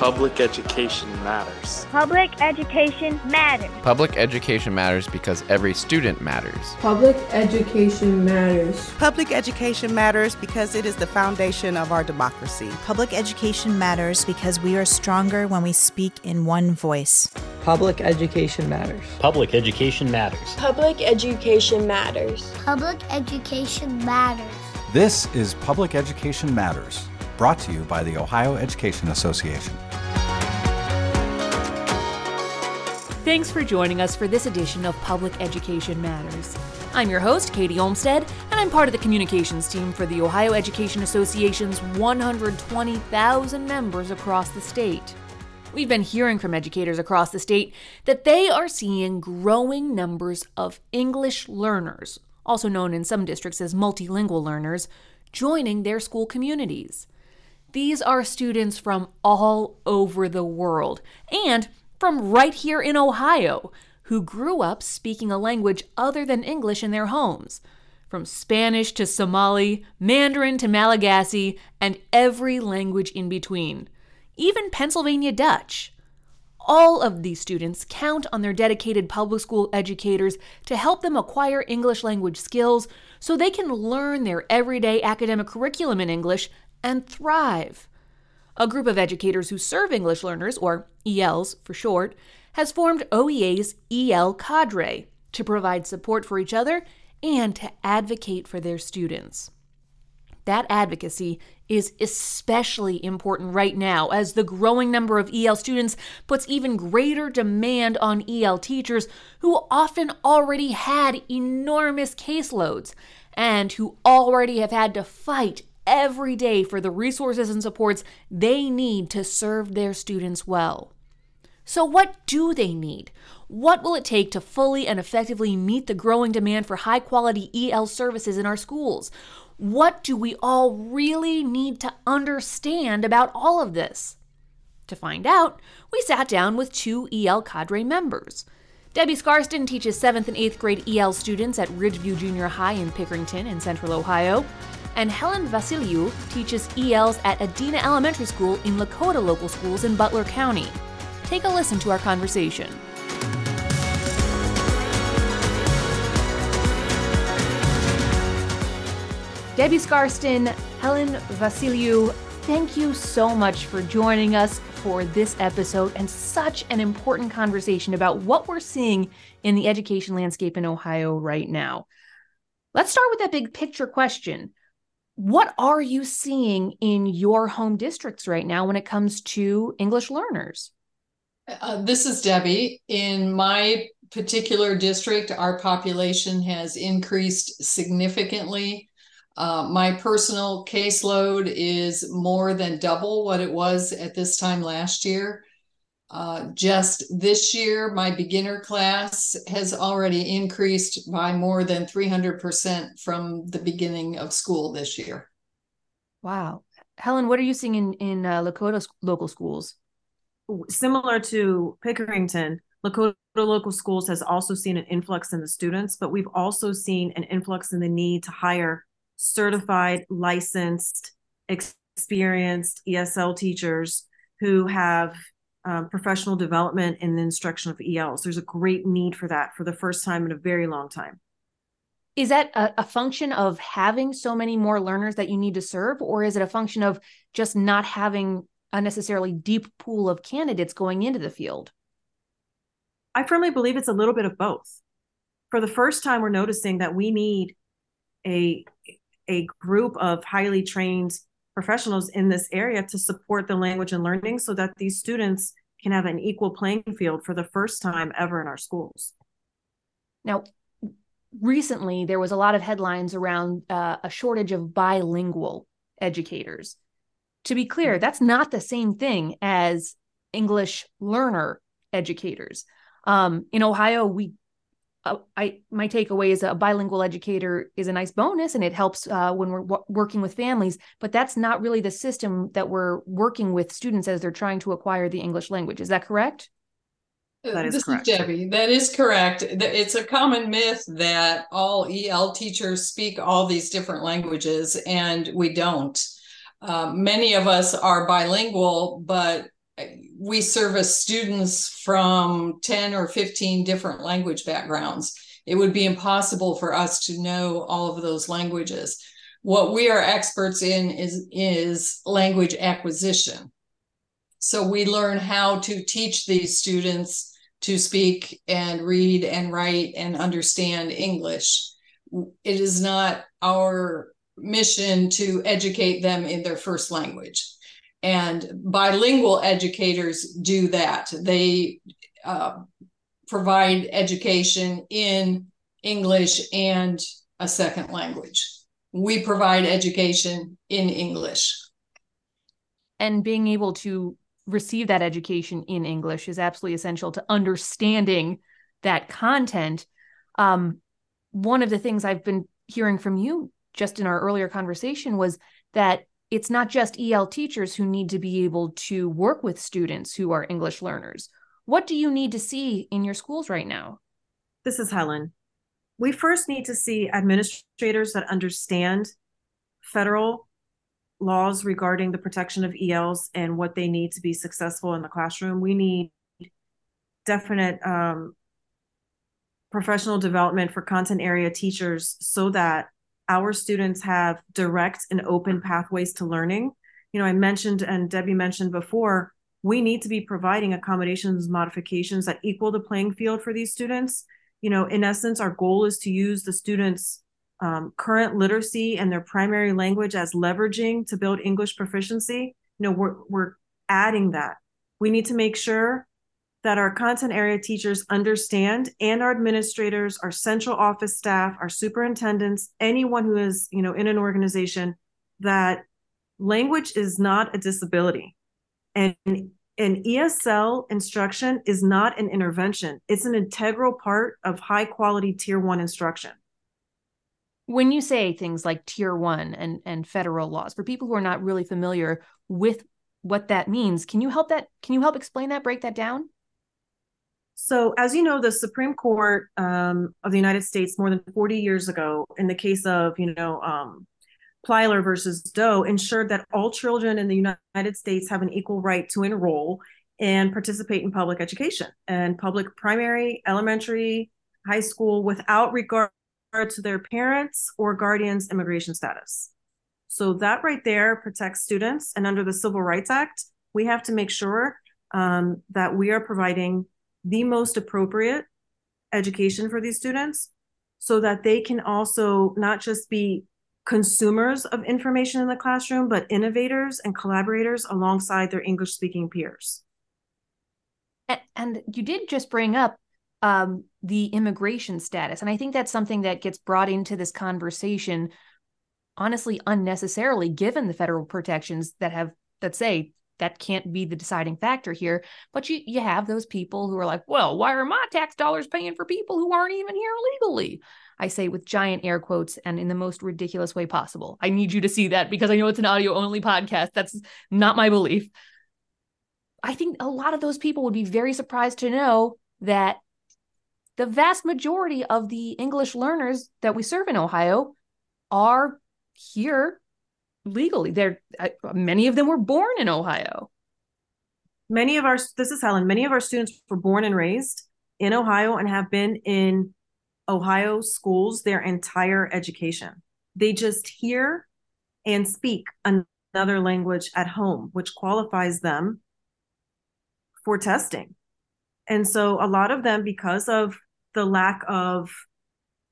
Public education matters. Public education matters. Public education matters because every student matters. Public education matters. Public education matters because it is the foundation of our democracy. Public education matters because we are stronger when we speak in one voice. Public education matters. Public education matters. Public education matters. Public education matters. This is Public Education Matters, brought to you by the Ohio Education Association. Thanks for joining us for this edition of Public Education Matters. I'm your host, Katie Olmstead, and I'm part of the communications team for the Ohio Education Association's 120,000 members across the state. We've been hearing from educators across the state that they are seeing growing numbers of English learners, also known in some districts as multilingual learners, joining their school communities. These are students from all over the world and from right here in Ohio who grew up speaking a language other than English in their homes. From Spanish to Somali, Mandarin to Malagasy, and every language in between, even Pennsylvania Dutch. All of these students count on their dedicated public school educators to help them acquire English language skills so they can learn their everyday academic curriculum in English and thrive. A group of educators who serve English learners, or ELs for short, has formed OEA's EL cadre to provide support for each other and to advocate for their students. That advocacy is especially important right now as the growing number of EL students puts even greater demand on EL teachers who often already had enormous caseloads and who already have had to fight every day for the resources and supports they need to serve their students well. So, what do they need? What will it take to fully and effectively meet the growing demand for high quality EL services in our schools? What do we all really need to understand about all of this? To find out, we sat down with two EL cadre members. Debbie Scarston teaches 7th and 8th grade EL students at Ridgeview Junior High in Pickerington in central Ohio and Helen Vasiliou teaches ELs at Adena Elementary School in Lakota Local Schools in Butler County. Take a listen to our conversation. Debbie Scarston, Helen Vasiliou, thank you so much for joining us for this episode and such an important conversation about what we're seeing in the education landscape in Ohio right now. Let's start with that big picture question what are you seeing in your home districts right now when it comes to English learners? Uh, this is Debbie. In my particular district, our population has increased significantly. Uh, my personal caseload is more than double what it was at this time last year. Uh, just this year, my beginner class has already increased by more than 300% from the beginning of school this year. Wow. Helen, what are you seeing in, in uh, Lakota local schools? Similar to Pickerington, Lakota local schools has also seen an influx in the students, but we've also seen an influx in the need to hire certified, licensed, experienced ESL teachers who have um, professional development and the instruction of ELs. There's a great need for that for the first time in a very long time. Is that a, a, function of having so many more learners that you need to serve, or is it a function of just not having a necessarily deep pool of candidates going into the field? I firmly believe it's a little bit of both. For the first time, we're noticing that we need a a group of highly trained professionals in this area to support the language and learning so that these students can have an equal playing field for the first time ever in our schools. Now, recently there was a lot of headlines around uh, a shortage of bilingual educators. To be clear, that's not the same thing as English learner educators. Um, in Ohio, we uh, I my takeaway is a bilingual educator is a nice bonus and it helps uh, when we're w- working with families, but that's not really the system that we're working with students as they're trying to acquire the English language. Is that correct? That is this correct. Is Debbie. That is correct. It's a common myth that all EL teachers speak all these different languages, and we don't. Uh, many of us are bilingual, but we service students from 10 or 15 different language backgrounds. It would be impossible for us to know all of those languages. What we are experts in is, is language acquisition. So we learn how to teach these students to speak and read and write and understand English. It is not our mission to educate them in their first language. And bilingual educators do that. They uh, provide education in English and a second language. We provide education in English. And being able to receive that education in English is absolutely essential to understanding that content. Um, one of the things I've been hearing from you just in our earlier conversation was that it's not just EL teachers who need to be able to work with students who are English learners. What do you need to see in your schools right now? This is Helen. We first need to see administrators that understand federal laws regarding the protection of ELs and what they need to be successful in the classroom. We need definite um, professional development for content area teachers so that our students have direct and open pathways to learning. You know, I mentioned and Debbie mentioned before, we need to be providing accommodations, modifications that equal the playing field for these students. You know, in essence, our goal is to use the students' um, current literacy and their primary language as leveraging to build English proficiency. You know, we're, we're adding that. We need to make sure that our content area teachers understand and our administrators, our central office staff, our superintendents, anyone who is, you know, in an organization that language is not a disability. And an ESL instruction is not an intervention. It's an integral part of high quality tier 1 instruction. When you say things like tier 1 and and federal laws for people who are not really familiar with what that means, can you help that can you help explain that break that down? So, as you know, the Supreme Court um, of the United States more than 40 years ago, in the case of, you know, um, Plyler versus Doe, ensured that all children in the United States have an equal right to enroll and participate in public education and public primary, elementary, high school without regard to their parents or guardians' immigration status. So, that right there protects students. And under the Civil Rights Act, we have to make sure um, that we are providing the most appropriate education for these students so that they can also not just be consumers of information in the classroom, but innovators and collaborators alongside their English speaking peers. And, you did just bring up um, the immigration status. And I think that's something that gets brought into this conversation, honestly, unnecessarily, given the federal protections that have that say that can't be the deciding factor here. But you you have those people who are like, well, why are my tax dollars paying for people who aren't even here legally? I say with giant air quotes and in the most ridiculous way possible. I need you to see that because I know it's an audio only podcast. That's not my belief. I think a lot of those people would be very surprised to know that the vast majority of the English learners that we serve in Ohio are here legally. They're uh, many of them were born in Ohio. Many of our this is Helen. Many of our students were born and raised in Ohio and have been in Ohio schools their entire education. They just hear and speak another language at home, which qualifies them for testing. And so a lot of them, because of the lack of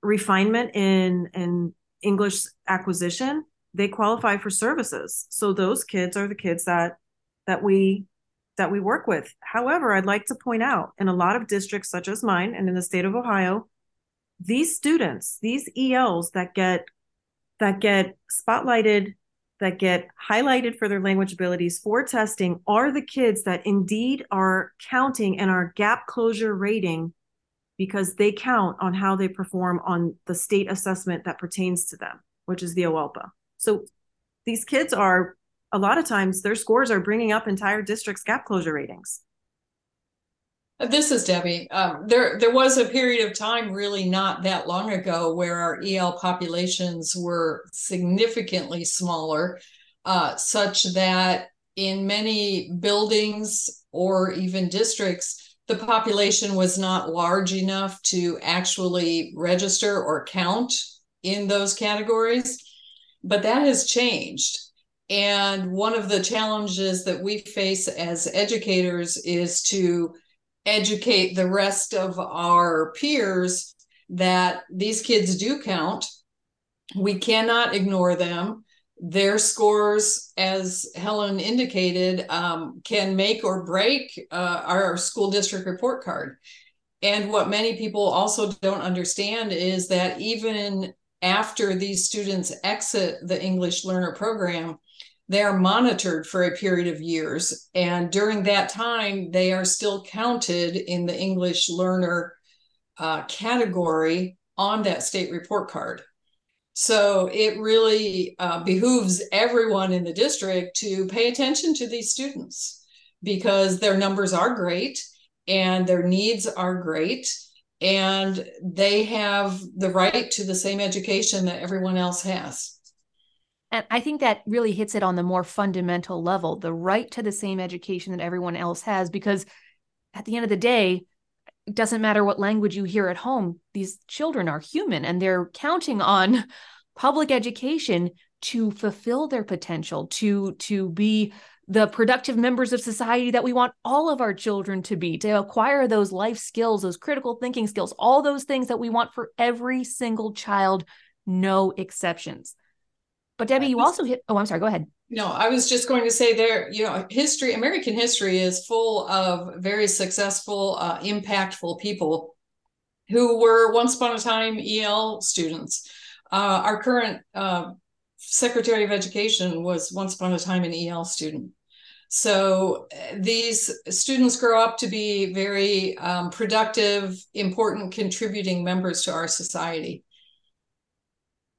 refinement in, in English acquisition, they qualify for services. So those kids are the kids that that we that we work with. However, I'd like to point out in a lot of districts such as mine and in the state of Ohio, these students, these ELs that get that get spotlighted, that get highlighted for their language abilities for testing are the kids that indeed are counting and our gap closure rating because they count on how they perform on the state assessment that pertains to them, which is the OELPA. So these kids are a lot of times their scores are bringing up entire districts gap closure ratings. This is Debbie. Um, there, there was a period of time, really not that long ago, where our EL populations were significantly smaller, uh, such that in many buildings or even districts, the population was not large enough to actually register or count in those categories. But that has changed. And one of the challenges that we face as educators is to educate the rest of our peers that these kids do count. We cannot ignore them. Their scores, as Helen indicated, um, can make or break uh, our school district report card. And what many people also don't understand is that even after these students exit the English Learner Program, they are monitored for a period of years. And during that time, they are still counted in the English learner uh, category on that state report card. So it really uh, behooves everyone in the district to pay attention to these students because their numbers are great and their needs are great and they have the right to the same education that everyone else has. And I think that really hits it on the more fundamental level the right to the same education that everyone else has. Because at the end of the day, it doesn't matter what language you hear at home, these children are human and they're counting on public education to fulfill their potential, to, to be the productive members of society that we want all of our children to be, to acquire those life skills, those critical thinking skills, all those things that we want for every single child, no exceptions. But Debbie, you also hit. Oh, I'm sorry. Go ahead. No, I was just going to say there. You know, history, American history, is full of very successful, uh, impactful people who were once upon a time EL students. Uh, our current uh, Secretary of Education was once upon a time an EL student. So uh, these students grow up to be very um, productive, important, contributing members to our society.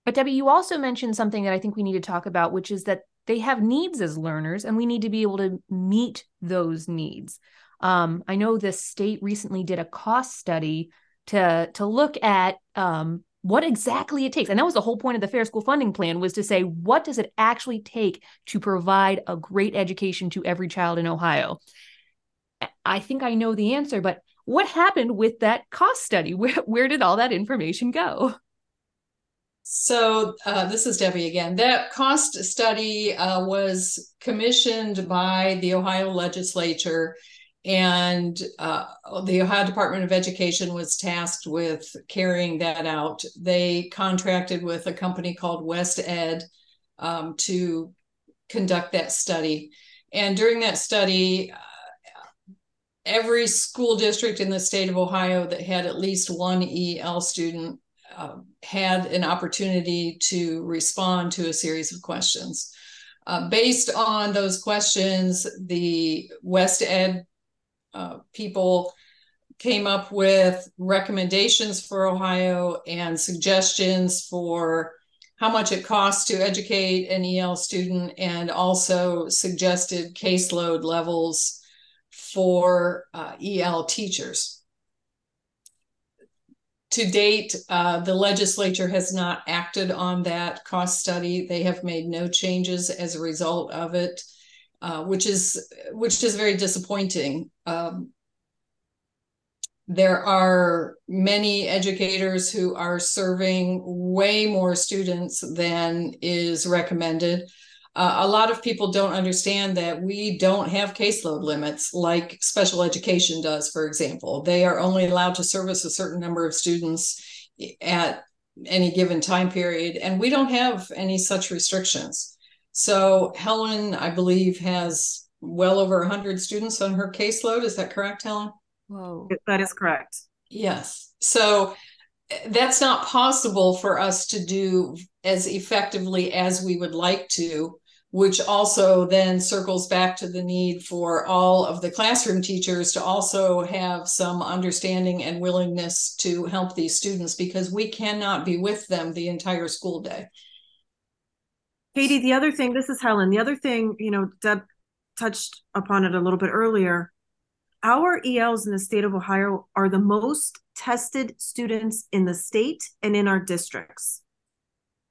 But Debbie, you also mentioned something that I think we need to talk about, which is that they have needs as learners, and we need to be able to meet those needs. Um, I know the state recently did a cost study to to look at um, what exactly it takes, and that was the whole point of the Fair School Funding Plan was to say what does it actually take to provide a great education to every child in Ohio. I think I know the answer, but what happened with that cost study? Where where did all that information go? So uh, this is Debbie again. That cost study uh, was commissioned by the Ohio legislature, and uh, the Ohio Department of Education was tasked with carrying that out. They contracted with a company called WestEd um, to conduct that study. And during that study, uh, every school district in the state of Ohio that had at least one EL student uh, had an opportunity to respond to a series of questions. Uh, based on those questions, the WestEd uh, people came up with recommendations for Ohio and suggestions for how much it costs to educate an EL student and also suggested caseload levels for uh, EL teachers to date, uh, the legislature has not acted on that cost study. They have made no changes as a result of it, uh, which is which is very disappointing. Um, there are many educators who are serving way more students than is recommended. Uh, a lot of people don't understand that we don't have caseload limits like special education does, for example. They are only allowed to service a certain number of students at any given time period, and we don't have any such restrictions. So, Helen, I believe, has well over 100 students on her caseload. Is that correct, Helen? Whoa. That is correct. Yes. So, eh, that's not possible for us to do as effectively as we would like to, which also then circles back to the need for all of the classroom teachers to also have some understanding and willingness to help these students because we cannot be with them the entire school day. Katie, the other thing, this is Helen. The other thing, you know, Deb touched upon it a little bit earlier. Our ELs in the state of Ohio are the most tested students in the state and in our districts.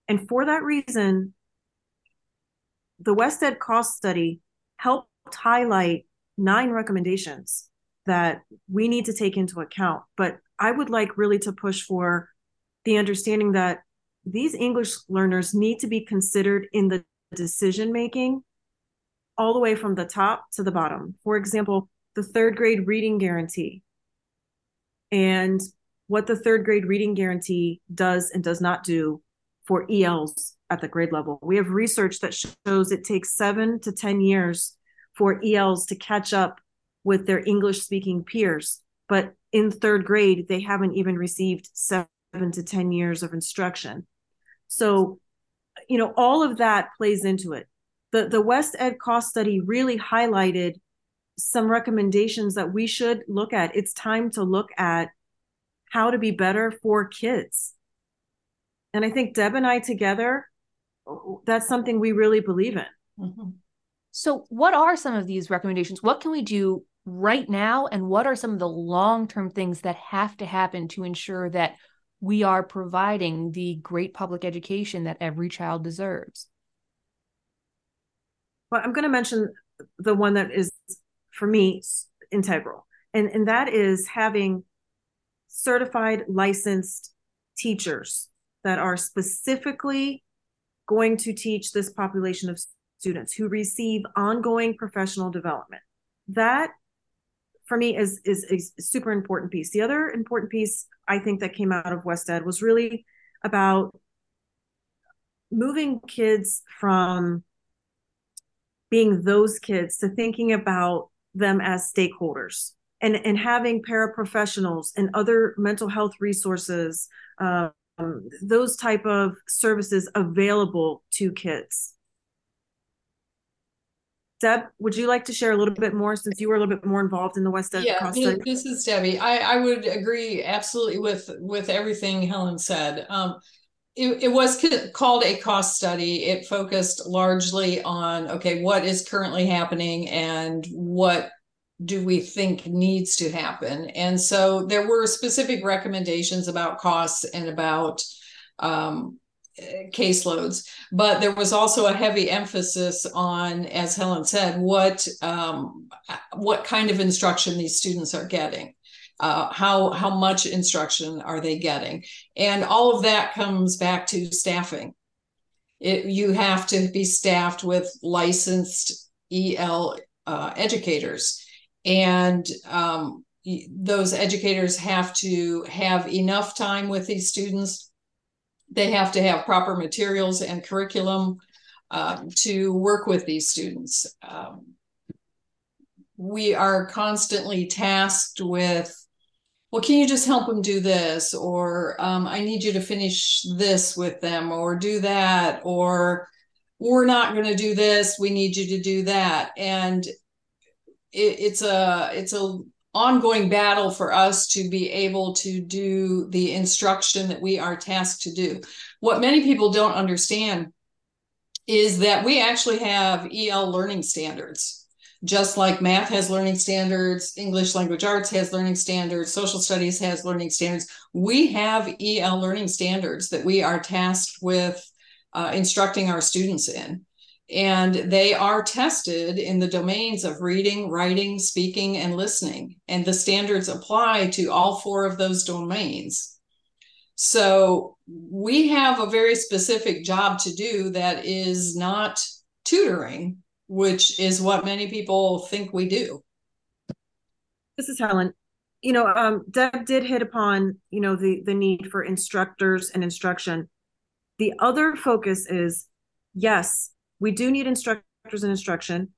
And for that reason, the WestEd cost study helped highlight nine recommendations that we need to take into account. But I would like really to push for the understanding that these English learners need to be considered in the decision making all the way from the top to the bottom. For example, the third grade reading guarantee and what the third grade reading guarantee does and does not do for ELs at the grade level. We have research that shows it takes seven to 10 years for ELs to catch up with their English speaking peers. But in third grade, they haven't even received seven to 10 years of instruction. So, you know, all of that plays into it. The, the WestEd cost study really highlighted some recommendations that we should look at. It's time to look at how to be better for kids. And I think Deb and I together, that's something we really believe in. Mm-hmm. So, what are some of these recommendations? What can we do right now? And what are some of the long term things that have to happen to ensure that we are providing the great public education that every child deserves? Well, I'm going to mention the one that is, for me, integral. And, and that is having certified licensed teachers that are specifically going to teach this population of students who receive ongoing professional development. That for me is is a super important piece. The other important piece I think that came out of WestEd was really about moving kids from being those kids to thinking about them as stakeholders and and having paraprofessionals and other mental health resources um, those type of services available to kids Deb, would you like to share a little bit more since you were a little bit more involved in the WestEd? Yeah, this, this is Debbie. I, I would agree absolutely with with everything Helen said. Um, it, it was called a cost study. It focused largely on okay, what is currently happening and what do we think needs to happen? And so there were specific recommendations about costs and about um, caseloads, but there was also a heavy emphasis on, as Helen said, what um, what kind of instruction these students are getting. Uh, how how much instruction are they getting? And all of that comes back to staffing. It, you have to be staffed with licensed el uh, educators. And um, those educators have to have enough time with these students they have to have proper materials and curriculum um, to work with these students. Um, we are constantly tasked with well can you just help them do this? Or um, i need you to finish this with them or do that. Or we're not going to do this. We need you to do that. And it, it's a it's a ongoing battle for us to be able to do the instruction that we are tasked to do. What many people don't understand is that we actually have EL learning standards. Just like math has learning standards, English language arts has learning standards, social studies has learning standards. We have EL learning standards that we are tasked with uh, instructing our students in and they are tested in the domains of reading, writing, speaking, and listening. And the standards apply to all four of those domains. So we have a very specific job to do that is not tutoring, which is what many people think we do. This is Helen. You know, um, Deb did hit upon, you know, the the need for instructors and instruction. The other focus is yes, we do need instructors and instruction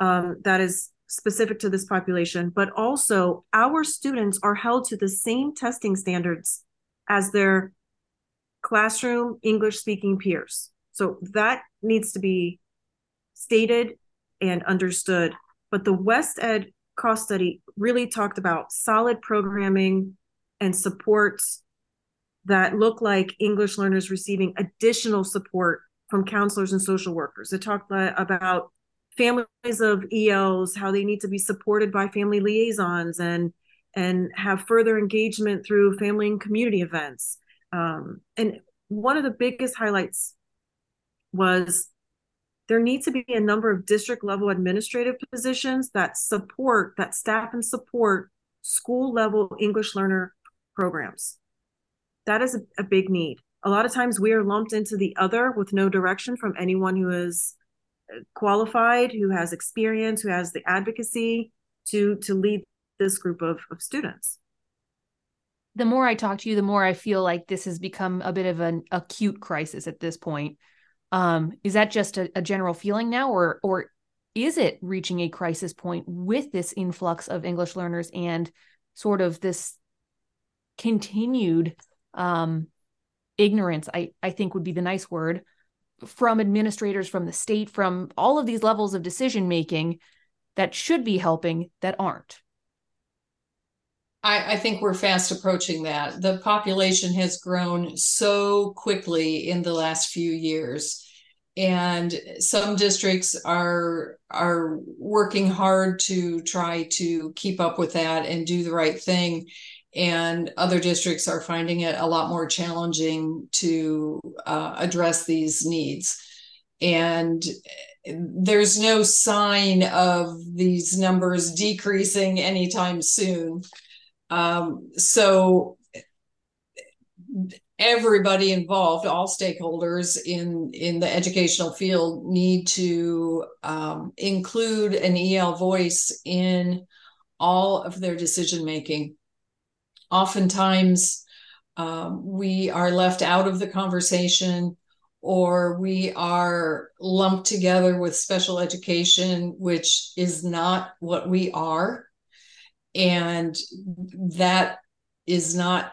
um, that is specific to this population, but also our students are held to the same testing standards as their classroom English speaking peers. So that needs to be stated and understood. But the WestEd cost study really talked about solid programming and supports that look like English learners receiving additional support from counselors and social workers. It talked about families of ELs, how they need to be supported by family liaisons and and have further engagement through family and community events. Um, and one of the biggest highlights was there needs to be a number of district level administrative positions that support, that staff and support school level English learner programs. That is a, a big need. A lot of times we are lumped into the other with no direction from anyone who is uh, qualified, who has experience, who has the advocacy to to lead this group of, of students. The more I talk to you, the more I feel like this has become a bit of an acute crisis at this point. Um, is that just a, a general feeling now, or or is it reaching a crisis point with this influx of English learners and sort of this continued um, ignorance? I I think would be the nice word from administrators, from the state, from all of these levels of decision making that should be helping that aren't. I, I, think we're fast approaching that. The population has grown so quickly in the last few years. And some districts are are working hard to try to keep up with that and do the right thing. And other districts are finding it a lot more challenging to uh, address these needs. And there's no sign of these numbers decreasing anytime soon. Um, so everybody involved, all stakeholders in in the educational field, need to um, include an EL voice in all of their decision making. Oftentimes, um, we are left out of the conversation or we are lumped together with special education, which is not what we are. And that is not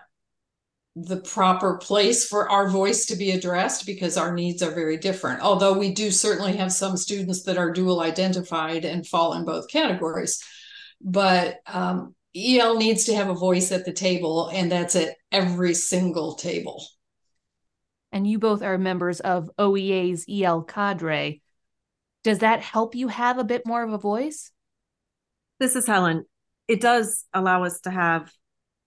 the proper place for our voice to be addressed because our needs are very different. Although we do certainly have some students that are dual identified and fall in both categories. But um, EL needs to have a voice at the table, and that's at every single table and you both are members of OEA's EL cadre. Does that help you have a bit more of a voice? This is Helen. It does allow us to have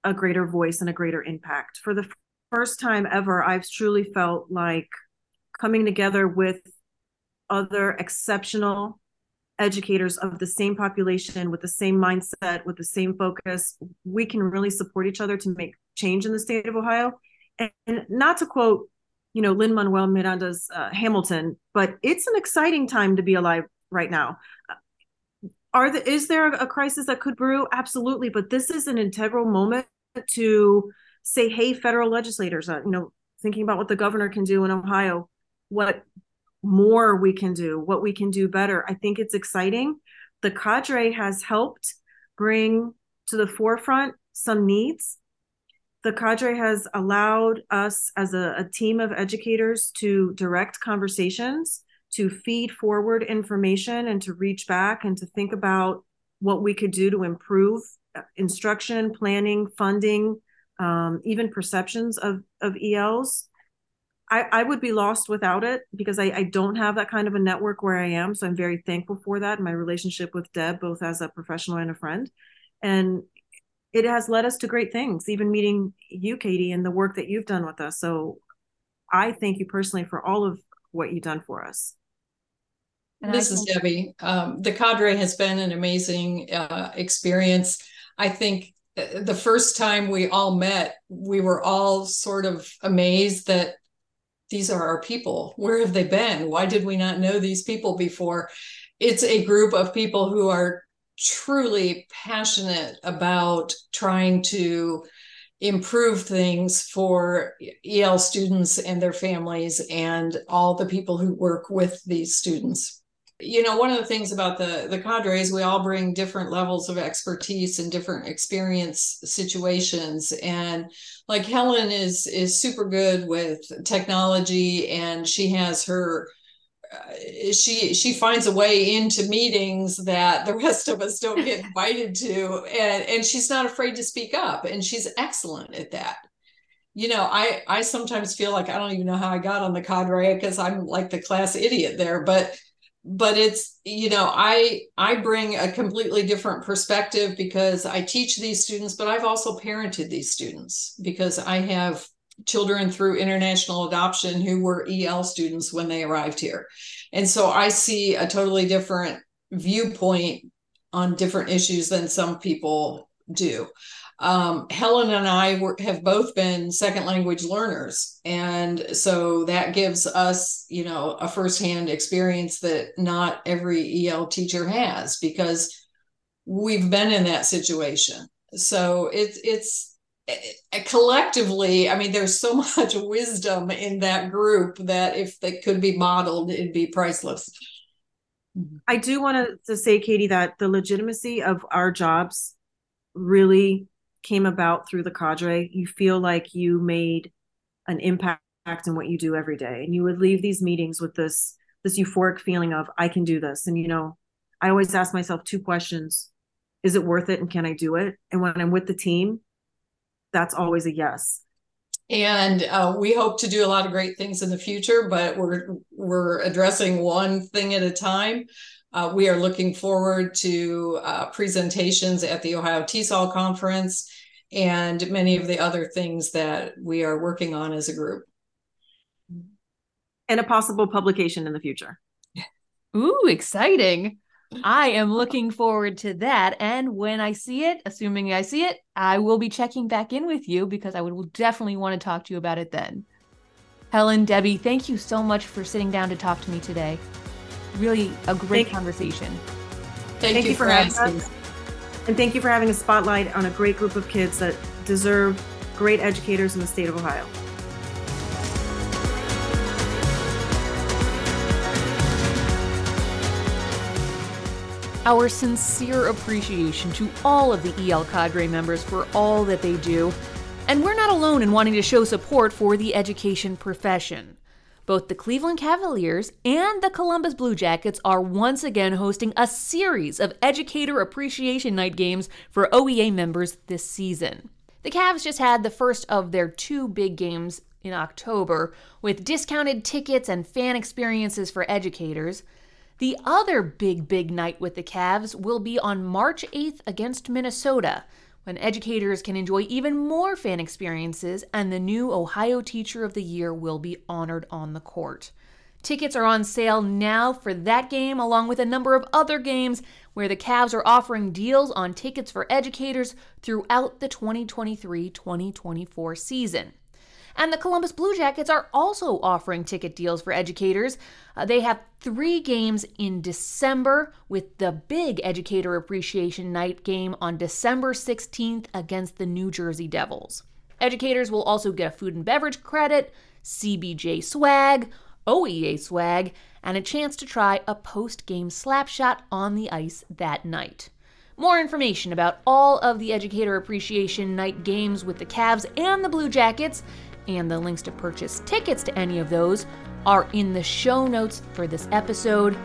a greater voice and a greater impact. For the first time ever, I've truly felt like coming together with other exceptional educators of the same population with the same mindset, with the same focus, we can really support each other to make change in the state of Ohio. And, not to quote you know Lin Manuel Miranda's uh, Hamilton, but it's an exciting time to be alive right now. Are the is there a crisis that could brew? Absolutely, but this is an integral moment to say, hey, federal legislators, uh, you know, thinking about what the governor can do in Ohio, what more we can do, what we can do better. I think it's exciting. The cadre has helped bring to the forefront some needs the cadre has allowed us as a, a, team of educators to direct conversations, to feed forward information, and to reach back and to think about what we could do to improve uh, instruction, planning, funding, um, even perceptions of, of ELs. I, I would be lost without it because I, I don't have that kind of a network where I am. So I'm very thankful for that. My relationship with Deb, both as a professional and a friend. And it has led us to great things, even meeting you, Katie, and the work that you've done with us. So I thank you personally for all of what you've done for us. And this is Debbie. Um, the cadre has been an amazing uh, experience. I think uh, the first time we all met, we were all sort of amazed that these are our people. Where have they been? Why did we not know these people before? It's a group of people who are truly passionate about trying to improve things for EL students and their families and all the people who work with these students. You know, one of the things about the the cadre is we all bring different levels of expertise and different experience situations. And like Helen is is super good with technology and she has her uh, she she finds a way into meetings that the rest of us don't get invited to and and she's not afraid to speak up and she's excellent at that you know i i sometimes feel like i don't even know how i got on the cadre because i'm like the class idiot there but but it's you know i i bring a completely different perspective because i teach these students but i've also parented these students because i have children through international adoption who were EL students when they arrived here. And so I see a totally different viewpoint on different issues than some people do. Um, Helen and I were, have both been second language learners. And so that gives us, you know, a firsthand experience that not every EL teacher has because we've been in that situation. So it's, it's, eh, collectively, I mean, there's so much wisdom in that group that if they could be modeled, it'd be priceless. I do want to say, Katie, that the legitimacy of our jobs really came about through the cadre. You feel like you made an impact in what you do every day, and you would leave these meetings with this this euphoric feeling of I can do this. And you know, I always ask myself two questions: Is it worth it, and can I do it? And when I'm with the team, that's always a yes and uh, we hope to do a lot of great things in the future but we're we're addressing one thing at a time uh, we are looking forward to uh, presentations at the ohio TESOL conference and many of the other things that we are working on as a group and a possible publication in the future ooh exciting I am looking forward to that. And when I see it, assuming I see it, I will be checking back in with you because I would definitely want to talk to you about it then. Helen, Debbie, thank you so much for sitting down to talk to me today. Really a great thank conversation. Thank, thank you, you, for asking. Us. And thank you for having a spotlight on a great group of kids that deserve great educators in the state of Ohio. Our sincere appreciation to all of the EL Cadre members for all that they do. And we're not alone in wanting to show support for the education profession. Both the Cleveland Cavaliers and the Columbus Blue Jackets are once again hosting a series of Educator Appreciation Night games for OEA members this season. The Cavs just had the first of their two big games in October with discounted tickets and fan experiences for educators. The other big, big night with the Cavs will be on March 8th against Minnesota, when educators can enjoy even more fan experiences and the new Ohio Teacher of the Year will be honored on the court. Tickets are on sale now for that game, along with a number of other games where the Cavs are offering deals on tickets for educators throughout the 2023 2024 season. And the Columbus Blue Jackets are also offering ticket deals for educators. Uh, they have three games in December, with the big Educator Appreciation Night game on December 16th against the New Jersey Devils. Educators will also get a food and beverage credit, CBJ swag, OEA swag, and a chance to try a post game slapshot on the ice that night. More information about all of the Educator Appreciation Night games with the Cavs and the Blue Jackets and the links to purchase tickets to any of those are in the show notes for this episode.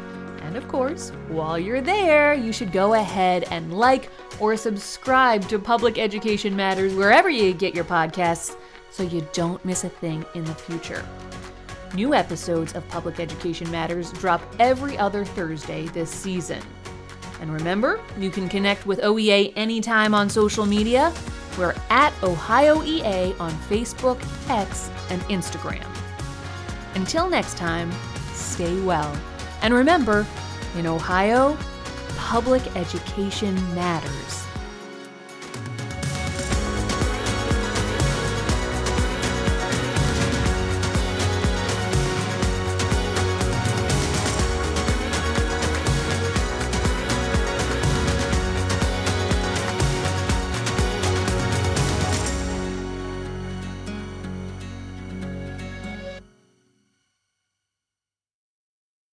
And of course, while you're there, you should go ahead and like or subscribe to Public Education Matters wherever you get your podcasts so you don't miss a thing in the future. New episodes of Public Education Matters drop every other Thursday this season. And remember, you can connect with OEA anytime on social media. We're at Ohio EA on Facebook, X, and Instagram. Until next time, stay well. And remember, in Ohio, public education matters.